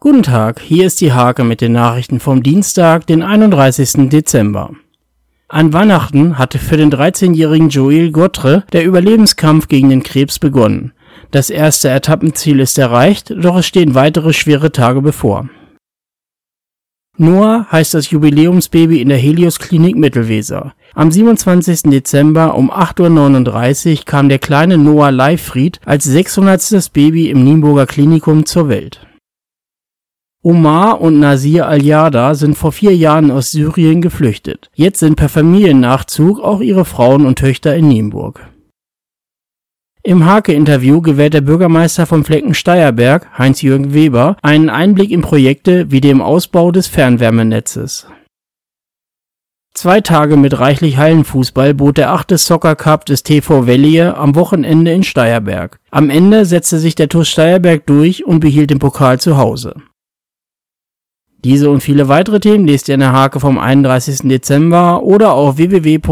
Guten Tag, hier ist die Hake mit den Nachrichten vom Dienstag, den 31. Dezember. An Weihnachten hatte für den 13-jährigen Joel Gottre der Überlebenskampf gegen den Krebs begonnen. Das erste Etappenziel ist erreicht, doch es stehen weitere schwere Tage bevor. Noah heißt das Jubiläumsbaby in der Helios Klinik Mittelweser. Am 27. Dezember um 8.39 Uhr kam der kleine Noah Leifried als 600. Baby im Nienburger Klinikum zur Welt. Omar und Nasir Al-Yada sind vor vier Jahren aus Syrien geflüchtet. Jetzt sind per Familiennachzug auch ihre Frauen und Töchter in Nienburg. Im Hake-Interview gewährt der Bürgermeister vom Flecken Steierberg, Heinz-Jürgen Weber, einen Einblick in Projekte wie dem Ausbau des Fernwärmenetzes. Zwei Tage mit reichlich Hallenfußball bot der achte Soccer Cup des TV Wellier am Wochenende in Steierberg. Am Ende setzte sich der TuS Steierberg durch und behielt den Pokal zu Hause. Diese und viele weitere Themen lest ihr in der Hake vom 31. Dezember oder auf www.diehake.de